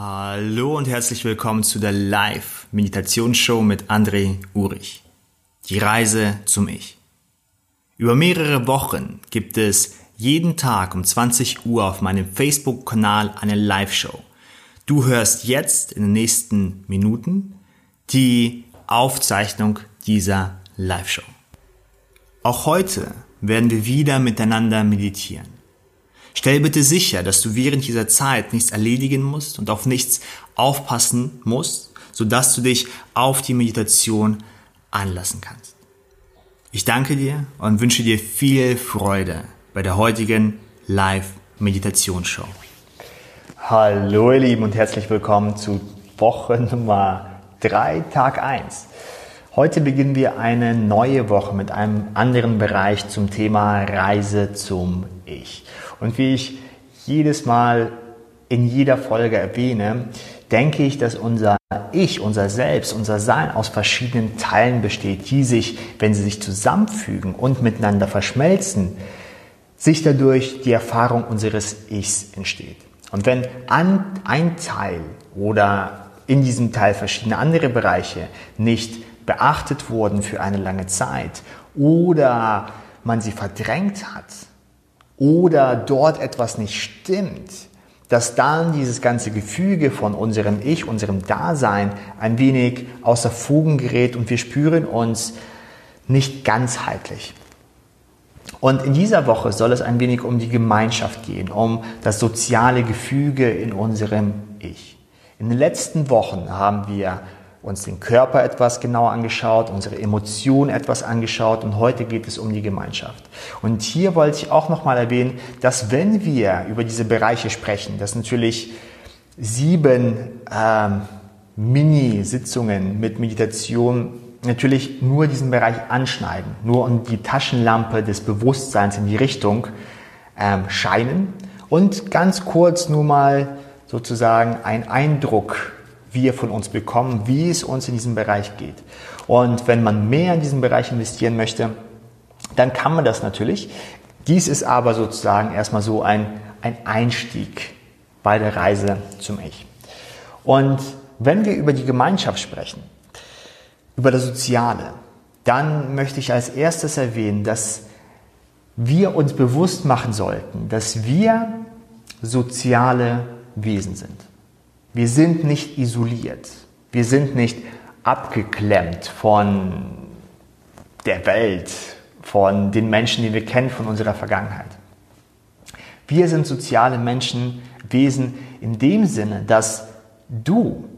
Hallo und herzlich willkommen zu der Live-Meditationsshow mit André Urich. Die Reise zum Ich. Über mehrere Wochen gibt es jeden Tag um 20 Uhr auf meinem Facebook-Kanal eine Live-Show. Du hörst jetzt in den nächsten Minuten die Aufzeichnung dieser Live-Show. Auch heute werden wir wieder miteinander meditieren. Stell bitte sicher, dass du während dieser Zeit nichts erledigen musst und auf nichts aufpassen musst, sodass du dich auf die Meditation anlassen kannst. Ich danke dir und wünsche dir viel Freude bei der heutigen Live-Meditationsshow. Hallo ihr Lieben und herzlich willkommen zu Woche Nummer 3, Tag 1. Heute beginnen wir eine neue Woche mit einem anderen Bereich zum Thema Reise zum Ich. Und wie ich jedes Mal in jeder Folge erwähne, denke ich, dass unser Ich, unser Selbst, unser Sein aus verschiedenen Teilen besteht, die sich, wenn sie sich zusammenfügen und miteinander verschmelzen, sich dadurch die Erfahrung unseres Ichs entsteht. Und wenn ein Teil oder in diesem Teil verschiedene andere Bereiche nicht beachtet wurden für eine lange Zeit oder man sie verdrängt hat, oder dort etwas nicht stimmt, dass dann dieses ganze Gefüge von unserem Ich, unserem Dasein ein wenig außer Fugen gerät und wir spüren uns nicht ganzheitlich. Und in dieser Woche soll es ein wenig um die Gemeinschaft gehen, um das soziale Gefüge in unserem Ich. In den letzten Wochen haben wir uns den Körper etwas genauer angeschaut, unsere Emotionen etwas angeschaut und heute geht es um die Gemeinschaft. Und hier wollte ich auch nochmal erwähnen, dass wenn wir über diese Bereiche sprechen, dass natürlich sieben ähm, Mini-Sitzungen mit Meditation natürlich nur diesen Bereich anschneiden, nur um die Taschenlampe des Bewusstseins in die Richtung ähm, scheinen und ganz kurz nur mal sozusagen ein Eindruck wir von uns bekommen, wie es uns in diesem Bereich geht. Und wenn man mehr in diesen Bereich investieren möchte, dann kann man das natürlich. Dies ist aber sozusagen erstmal so ein, ein Einstieg bei der Reise zum Ich. Und wenn wir über die Gemeinschaft sprechen, über das Soziale, dann möchte ich als erstes erwähnen, dass wir uns bewusst machen sollten, dass wir soziale Wesen sind. Wir sind nicht isoliert. Wir sind nicht abgeklemmt von der Welt, von den Menschen, die wir kennen, von unserer Vergangenheit. Wir sind soziale Menschen, Wesen in dem Sinne, dass du,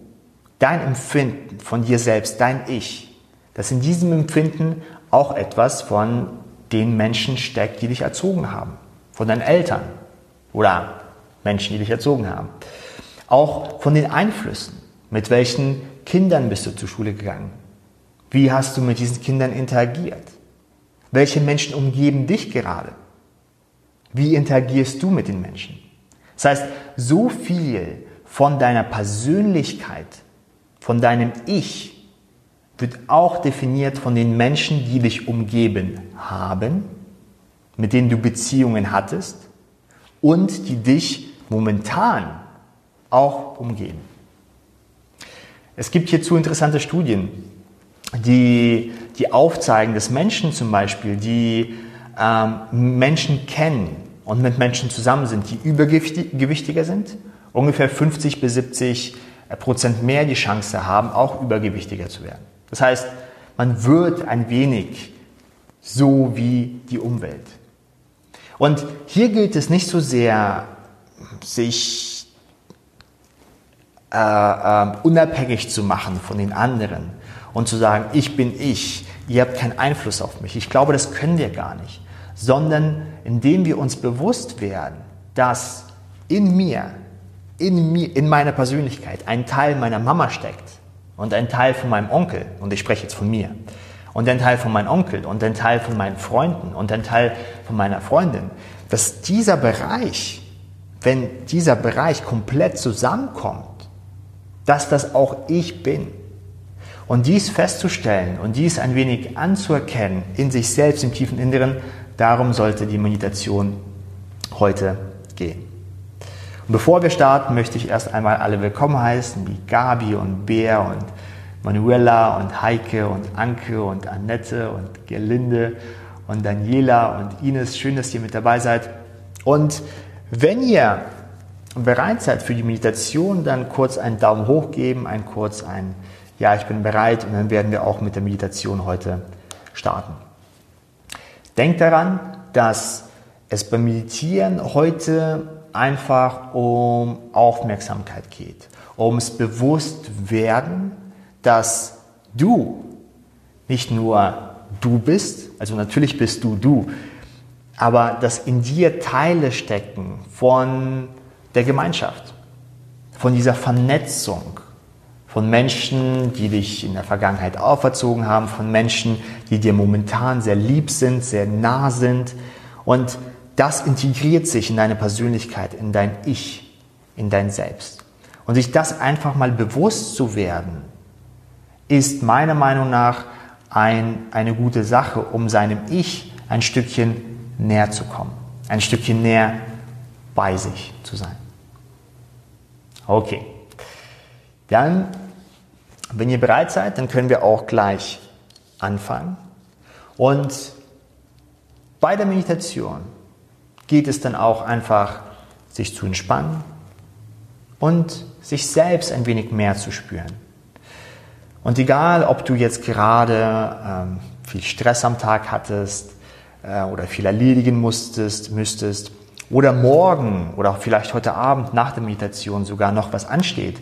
dein Empfinden von dir selbst, dein Ich, dass in diesem Empfinden auch etwas von den Menschen steckt, die dich erzogen haben, von deinen Eltern oder Menschen, die dich erzogen haben. Auch von den Einflüssen. Mit welchen Kindern bist du zur Schule gegangen? Wie hast du mit diesen Kindern interagiert? Welche Menschen umgeben dich gerade? Wie interagierst du mit den Menschen? Das heißt, so viel von deiner Persönlichkeit, von deinem Ich, wird auch definiert von den Menschen, die dich umgeben haben, mit denen du Beziehungen hattest und die dich momentan auch umgehen. Es gibt hierzu interessante Studien, die, die aufzeigen, dass Menschen zum Beispiel, die ähm, Menschen kennen und mit Menschen zusammen sind, die übergewichtiger sind, ungefähr 50 bis 70 Prozent mehr die Chance haben, auch übergewichtiger zu werden. Das heißt, man wird ein wenig so wie die Umwelt. Und hier gilt es nicht so sehr, sich äh, äh, unabhängig zu machen von den anderen und zu sagen, ich bin ich, ihr habt keinen Einfluss auf mich. Ich glaube, das können wir gar nicht, sondern indem wir uns bewusst werden, dass in mir, in mir, in meiner Persönlichkeit ein Teil meiner Mama steckt und ein Teil von meinem Onkel, und ich spreche jetzt von mir, und ein Teil von meinem Onkel und ein Teil von meinen Freunden und ein Teil von meiner Freundin, dass dieser Bereich, wenn dieser Bereich komplett zusammenkommt, dass das auch ich bin. Und dies festzustellen und dies ein wenig anzuerkennen in sich selbst im tiefen Inneren, darum sollte die Meditation heute gehen. Und bevor wir starten, möchte ich erst einmal alle willkommen heißen, wie Gabi und Bea und Manuela und Heike und Anke und Annette und Gerlinde und Daniela und Ines. Schön, dass ihr mit dabei seid. Und wenn ihr bereit seid für die Meditation, dann kurz einen Daumen hoch geben, ein kurz ein Ja, ich bin bereit und dann werden wir auch mit der Meditation heute starten. Denkt daran, dass es beim Meditieren heute einfach um Aufmerksamkeit geht, ums Bewusstwerden, dass du nicht nur du bist, also natürlich bist du du, aber dass in dir Teile stecken von der Gemeinschaft, von dieser Vernetzung, von Menschen, die dich in der Vergangenheit auferzogen haben, von Menschen, die dir momentan sehr lieb sind, sehr nah sind. Und das integriert sich in deine Persönlichkeit, in dein Ich, in dein Selbst. Und sich das einfach mal bewusst zu werden, ist meiner Meinung nach ein, eine gute Sache, um seinem Ich ein Stückchen näher zu kommen, ein Stückchen näher bei sich zu sein. Okay. Dann, wenn ihr bereit seid, dann können wir auch gleich anfangen. Und bei der Meditation geht es dann auch einfach, sich zu entspannen und sich selbst ein wenig mehr zu spüren. Und egal, ob du jetzt gerade ähm, viel Stress am Tag hattest äh, oder viel erledigen musstest, müsstest, oder morgen oder vielleicht heute Abend nach der Meditation sogar noch was ansteht,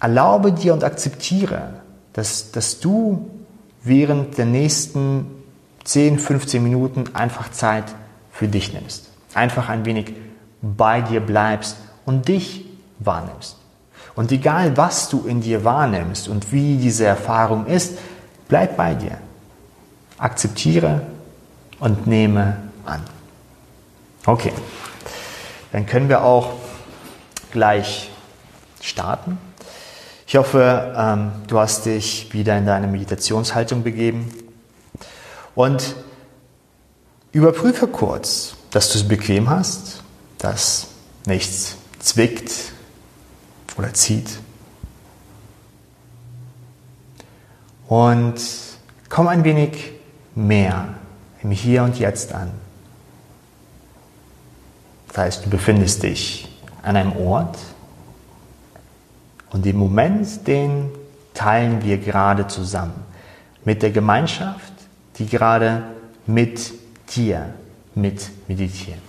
erlaube dir und akzeptiere, dass, dass du während der nächsten 10, 15 Minuten einfach Zeit für dich nimmst. Einfach ein wenig bei dir bleibst und dich wahrnimmst. Und egal, was du in dir wahrnimmst und wie diese Erfahrung ist, bleib bei dir. Akzeptiere und nehme an. Okay, dann können wir auch gleich starten. Ich hoffe, ähm, du hast dich wieder in deine Meditationshaltung begeben und überprüfe kurz, dass du es bequem hast, dass nichts zwickt oder zieht. Und komm ein wenig mehr im Hier und Jetzt an. Das heißt, du befindest dich an einem Ort und den Moment, den teilen wir gerade zusammen mit der Gemeinschaft, die gerade mit dir mit meditiert.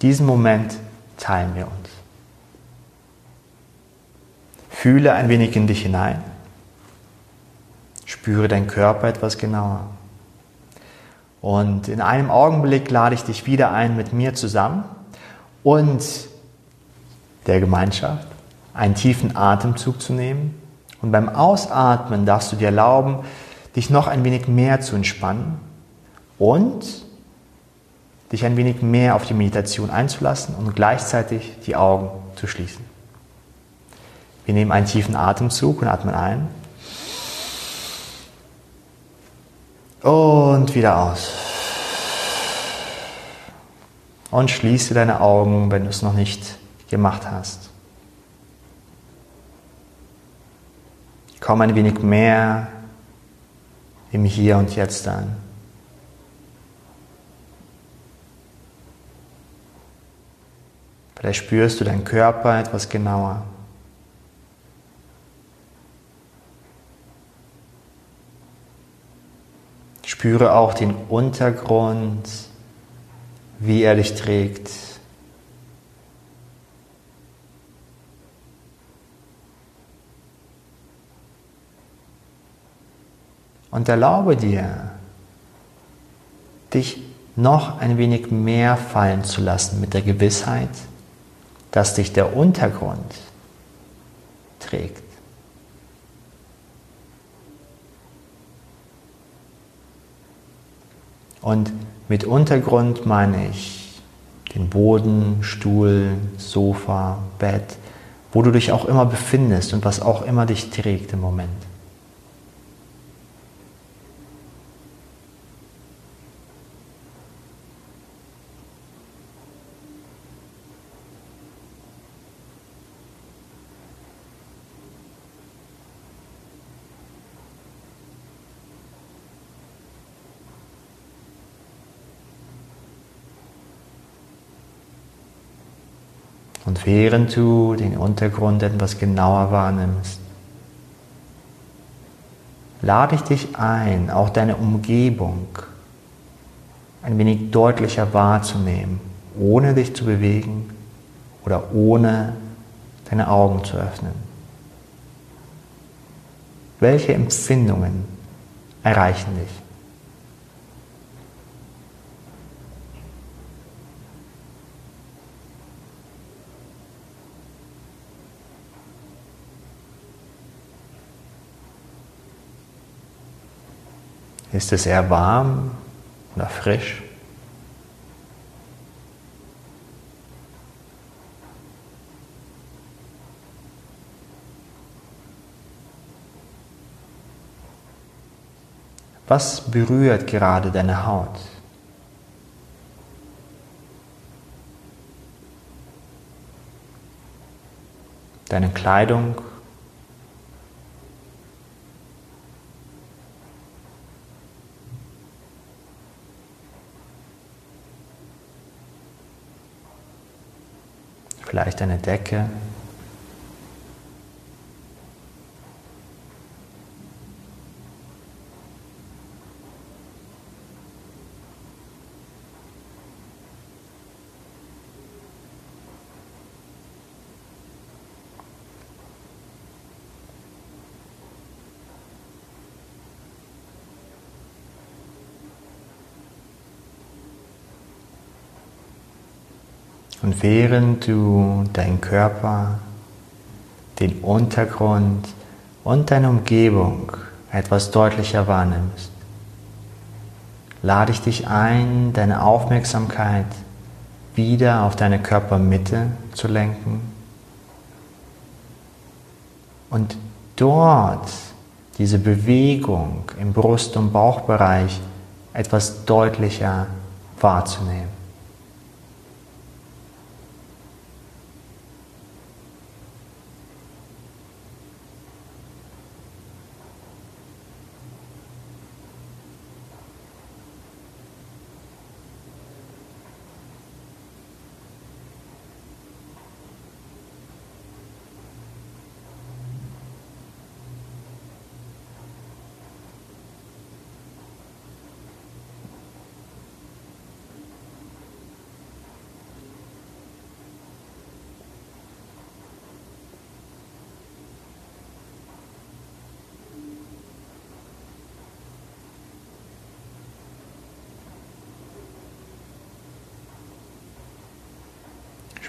Diesen Moment teilen wir uns. Fühle ein wenig in dich hinein. Spüre deinen Körper etwas genauer. Und in einem Augenblick lade ich dich wieder ein, mit mir zusammen und der Gemeinschaft einen tiefen Atemzug zu nehmen. Und beim Ausatmen darfst du dir erlauben, dich noch ein wenig mehr zu entspannen und dich ein wenig mehr auf die Meditation einzulassen und gleichzeitig die Augen zu schließen. Wir nehmen einen tiefen Atemzug und atmen ein. Und wieder aus. Und schließe deine Augen, wenn du es noch nicht gemacht hast. Komm ein wenig mehr im Hier und Jetzt an. Vielleicht spürst du deinen Körper etwas genauer. Spüre auch den Untergrund, wie er dich trägt. Und erlaube dir, dich noch ein wenig mehr fallen zu lassen mit der Gewissheit, dass dich der Untergrund trägt. Und mit Untergrund meine ich den Boden, Stuhl, Sofa, Bett, wo du dich auch immer befindest und was auch immer dich trägt im Moment. Und während du den Untergrund etwas genauer wahrnimmst, lade ich dich ein, auch deine Umgebung ein wenig deutlicher wahrzunehmen, ohne dich zu bewegen oder ohne deine Augen zu öffnen. Welche Empfindungen erreichen dich? Ist es eher warm oder frisch? Was berührt gerade deine Haut? Deine Kleidung vielleicht eine Decke. Während du deinen Körper, den Untergrund und deine Umgebung etwas deutlicher wahrnimmst, lade ich dich ein, deine Aufmerksamkeit wieder auf deine Körpermitte zu lenken und dort diese Bewegung im Brust- und Bauchbereich etwas deutlicher wahrzunehmen.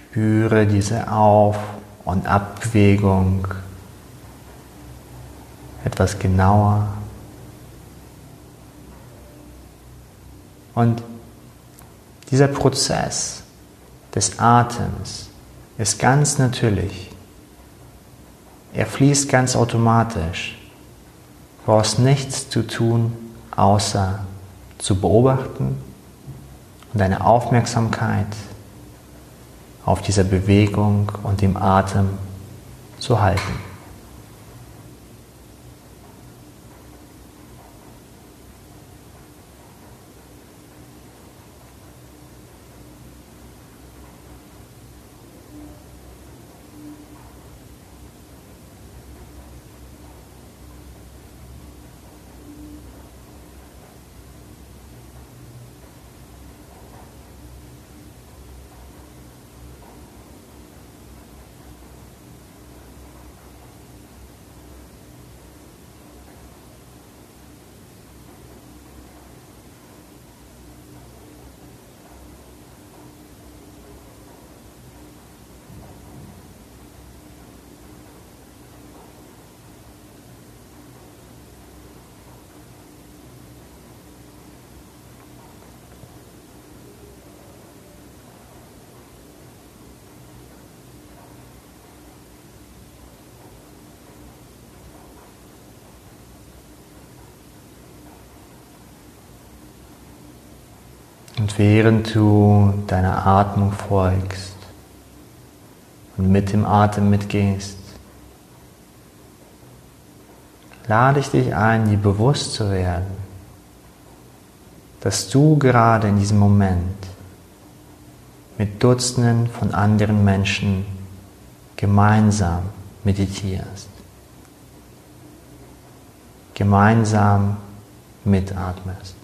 Spüre diese Auf- und Abbewegung etwas genauer. Und dieser Prozess des Atems ist ganz natürlich. Er fließt ganz automatisch. Du brauchst nichts zu tun, außer zu beobachten und deine Aufmerksamkeit auf dieser Bewegung und dem Atem zu halten. Und während du deiner Atmung folgst und mit dem Atem mitgehst, lade ich dich ein, dir bewusst zu werden, dass du gerade in diesem Moment mit Dutzenden von anderen Menschen gemeinsam meditierst, gemeinsam mitatmest.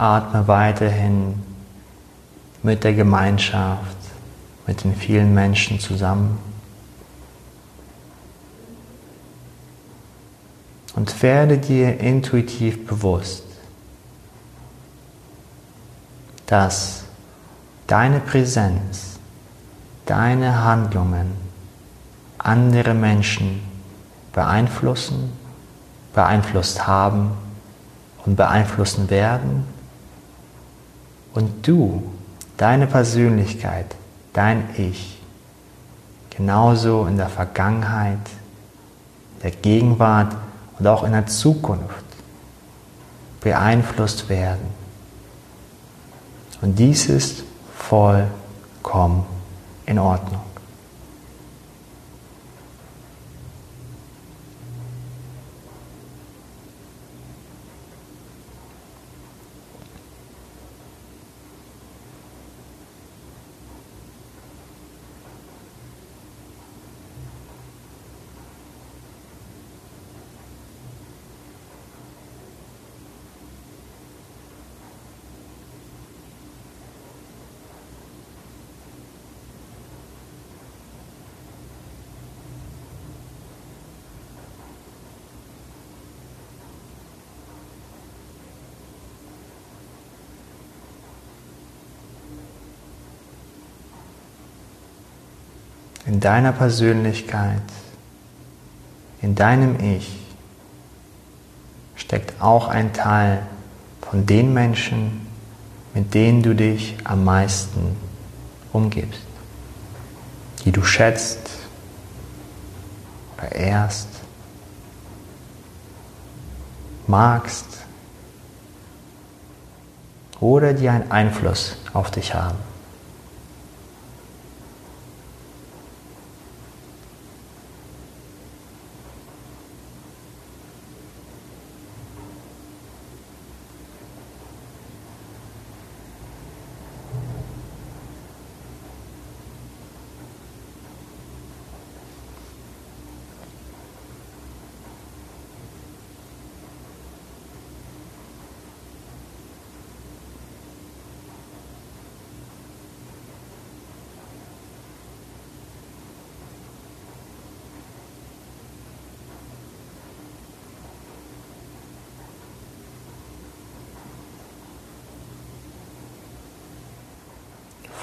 Atme weiterhin mit der Gemeinschaft, mit den vielen Menschen zusammen. Und werde dir intuitiv bewusst, dass deine Präsenz, deine Handlungen andere Menschen beeinflussen, beeinflusst haben und beeinflussen werden und du, deine Persönlichkeit, dein Ich, genauso in der Vergangenheit, der Gegenwart und auch in der Zukunft beeinflusst werden. Und dies ist vollkommen in Ordnung. In deiner Persönlichkeit, in deinem Ich steckt auch ein Teil von den Menschen, mit denen du dich am meisten umgibst, die du schätzt oder ehrst, magst oder die einen Einfluss auf dich haben.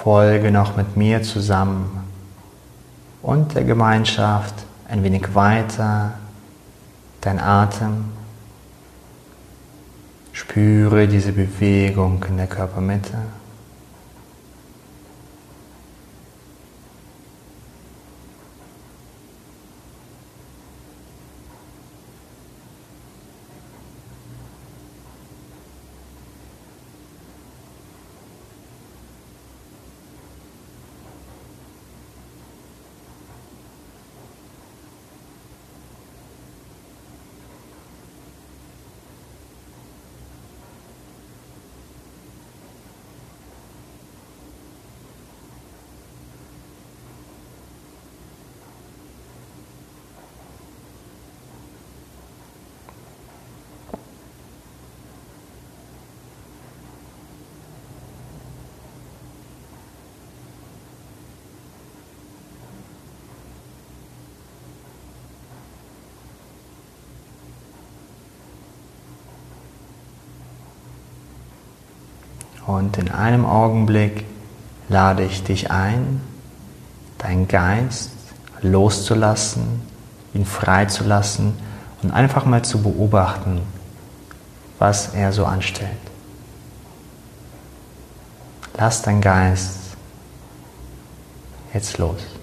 Folge noch mit mir zusammen und der Gemeinschaft ein wenig weiter dein Atem. Spüre diese Bewegung in der Körpermitte. Und in einem Augenblick lade ich dich ein, deinen Geist loszulassen, ihn freizulassen und einfach mal zu beobachten, was er so anstellt. Lass dein Geist jetzt los.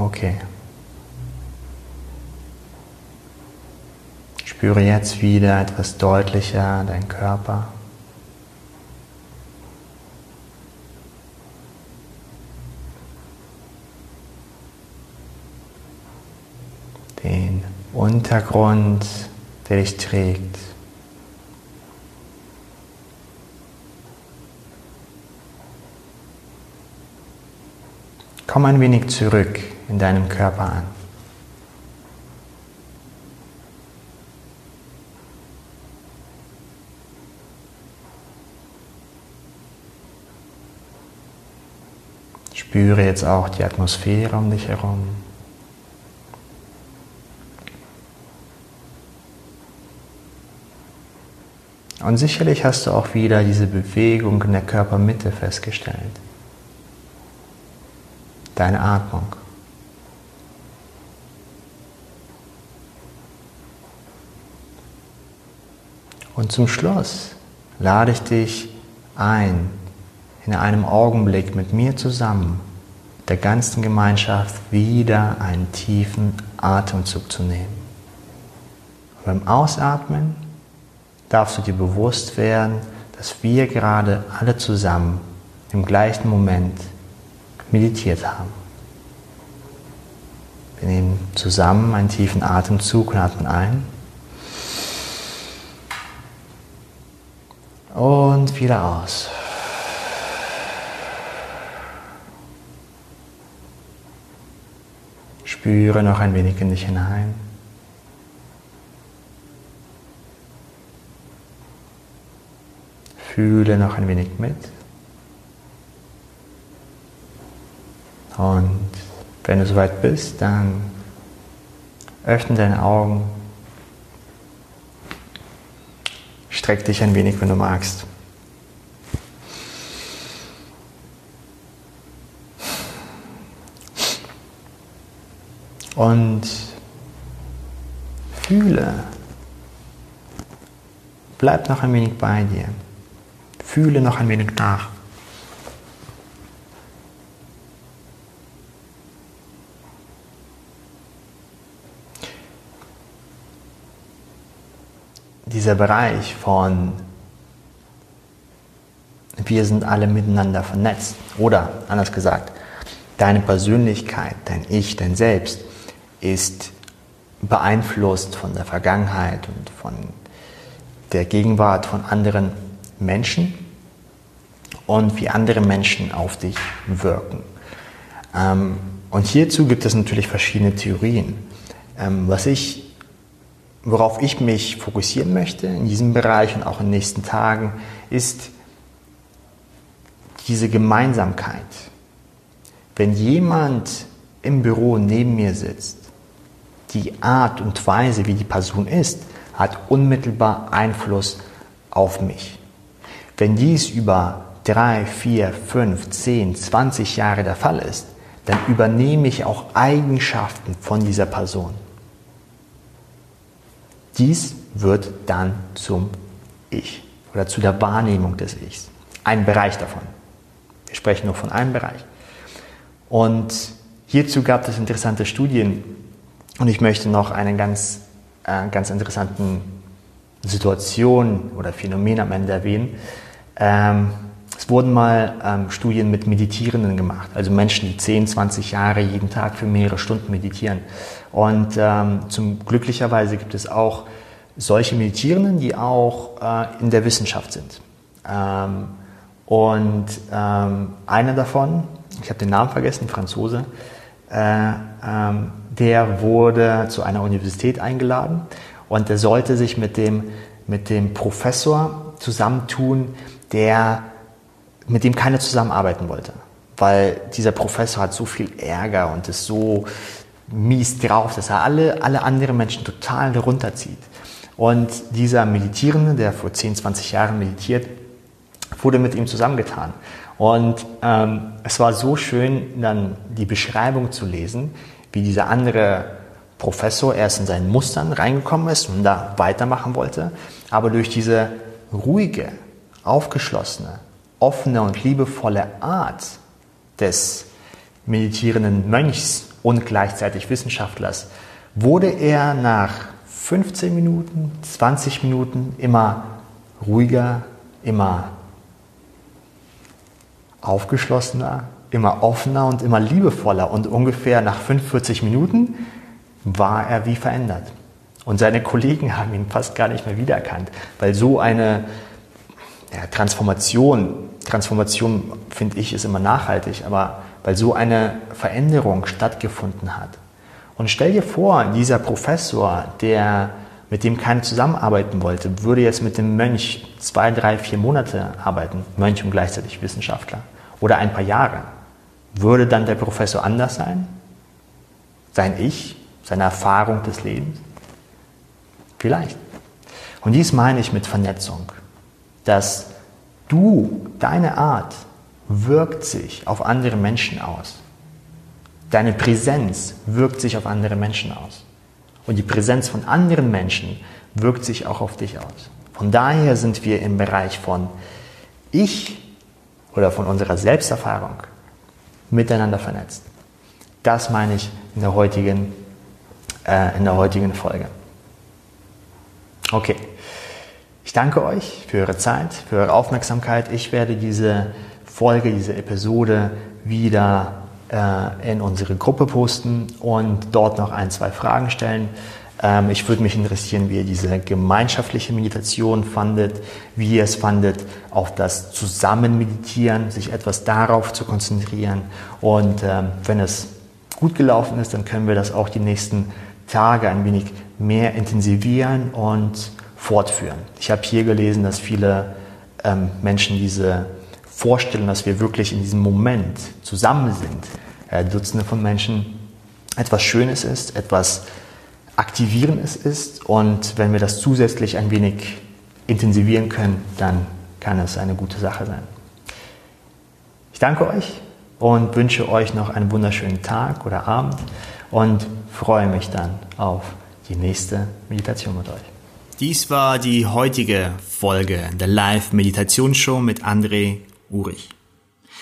Okay. Spüre jetzt wieder etwas deutlicher deinen Körper. Den Untergrund, der dich trägt. Komm ein wenig zurück in deinem Körper an. Spüre jetzt auch die Atmosphäre um dich herum. Und sicherlich hast du auch wieder diese Bewegung in der Körpermitte festgestellt. Deine Atmung. Und zum Schluss lade ich dich ein, in einem Augenblick mit mir zusammen, der ganzen Gemeinschaft, wieder einen tiefen Atemzug zu nehmen. Und beim Ausatmen darfst du dir bewusst werden, dass wir gerade alle zusammen im gleichen Moment meditiert haben. Wir nehmen zusammen einen tiefen Atemzug und atmen ein. Und wieder aus. Spüre noch ein wenig in dich hinein. Fühle noch ein wenig mit. Und wenn du soweit bist, dann öffne deine Augen Streck dich ein wenig, wenn du magst. Und fühle. Bleib noch ein wenig bei dir. Fühle noch ein wenig nach. Dieser Bereich von wir sind alle miteinander vernetzt oder anders gesagt, deine Persönlichkeit, dein Ich, dein Selbst ist beeinflusst von der Vergangenheit und von der Gegenwart von anderen Menschen und wie andere Menschen auf dich wirken. Ähm, und hierzu gibt es natürlich verschiedene Theorien. Ähm, was ich worauf ich mich fokussieren möchte in diesem Bereich und auch in den nächsten Tagen, ist diese Gemeinsamkeit. Wenn jemand im Büro neben mir sitzt, die Art und Weise, wie die Person ist, hat unmittelbar Einfluss auf mich. Wenn dies über drei, vier, fünf, zehn, zwanzig Jahre der Fall ist, dann übernehme ich auch Eigenschaften von dieser Person. Dies wird dann zum Ich oder zu der Wahrnehmung des Ichs. Ein Bereich davon. Wir sprechen nur von einem Bereich. Und hierzu gab es interessante Studien und ich möchte noch einen ganz, äh, ganz interessanten Situation oder Phänomen am Ende erwähnen. Ähm, es wurden mal ähm, Studien mit Meditierenden gemacht, also Menschen, die 10, 20 Jahre jeden Tag für mehrere Stunden meditieren. Und ähm, zum glücklicherweise gibt es auch solche Meditierenden, die auch äh, in der Wissenschaft sind. Ähm, und ähm, einer davon, ich habe den Namen vergessen, Franzose, äh, ähm, der wurde zu einer Universität eingeladen und er sollte sich mit dem, mit dem Professor zusammentun, der mit dem keiner zusammenarbeiten wollte. Weil dieser Professor hat so viel Ärger und ist so mies drauf, dass er alle, alle anderen Menschen total runterzieht. Und dieser Meditierende, der vor 10, 20 Jahren meditiert, wurde mit ihm zusammengetan. Und ähm, es war so schön, dann die Beschreibung zu lesen, wie dieser andere Professor erst in seinen Mustern reingekommen ist und da weitermachen wollte, aber durch diese ruhige, aufgeschlossene, offene und liebevolle Art des meditierenden Mönchs und gleichzeitig Wissenschaftlers wurde er nach 15 Minuten, 20 Minuten immer ruhiger, immer aufgeschlossener, immer offener und immer liebevoller. Und ungefähr nach 45 Minuten war er wie verändert. Und seine Kollegen haben ihn fast gar nicht mehr wiedererkannt, weil so eine ja, Transformation, Transformation finde ich ist immer nachhaltig, aber weil so eine Veränderung stattgefunden hat. Und stell dir vor, dieser Professor, der mit dem keiner zusammenarbeiten wollte, würde jetzt mit dem Mönch zwei, drei, vier Monate arbeiten, Mönch und gleichzeitig Wissenschaftler, oder ein paar Jahre. Würde dann der Professor anders sein? Sein Ich, seine Erfahrung des Lebens? Vielleicht. Und dies meine ich mit Vernetzung dass du, deine Art, wirkt sich auf andere Menschen aus. Deine Präsenz wirkt sich auf andere Menschen aus. Und die Präsenz von anderen Menschen wirkt sich auch auf dich aus. Von daher sind wir im Bereich von Ich oder von unserer Selbsterfahrung miteinander vernetzt. Das meine ich in der heutigen, äh, in der heutigen Folge. Okay. Ich danke euch für eure Zeit, für eure Aufmerksamkeit. Ich werde diese Folge, diese Episode wieder äh, in unsere Gruppe posten und dort noch ein, zwei Fragen stellen. Ähm, ich würde mich interessieren, wie ihr diese gemeinschaftliche Meditation fandet, wie ihr es fandet, auf das Zusammenmeditieren, sich etwas darauf zu konzentrieren. Und ähm, wenn es gut gelaufen ist, dann können wir das auch die nächsten Tage ein wenig mehr intensivieren und fortführen. Ich habe hier gelesen, dass viele ähm, Menschen diese Vorstellung, dass wir wirklich in diesem Moment zusammen sind, äh, Dutzende von Menschen, etwas Schönes ist, etwas Aktivierendes ist und wenn wir das zusätzlich ein wenig intensivieren können, dann kann es eine gute Sache sein. Ich danke euch und wünsche euch noch einen wunderschönen Tag oder Abend und freue mich dann auf die nächste Meditation mit euch. Dies war die heutige Folge der Live-Meditationsshow mit André Urich.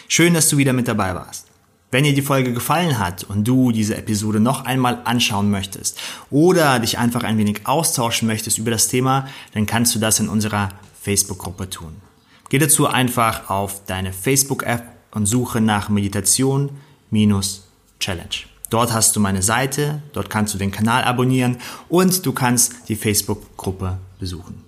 Schön, dass du wieder mit dabei warst. Wenn dir die Folge gefallen hat und du diese Episode noch einmal anschauen möchtest oder dich einfach ein wenig austauschen möchtest über das Thema, dann kannst du das in unserer Facebook-Gruppe tun. Geh dazu einfach auf deine Facebook-App und suche nach Meditation Challenge. Dort hast du meine Seite, dort kannst du den Kanal abonnieren und du kannst die Facebook-Gruppe besuchen.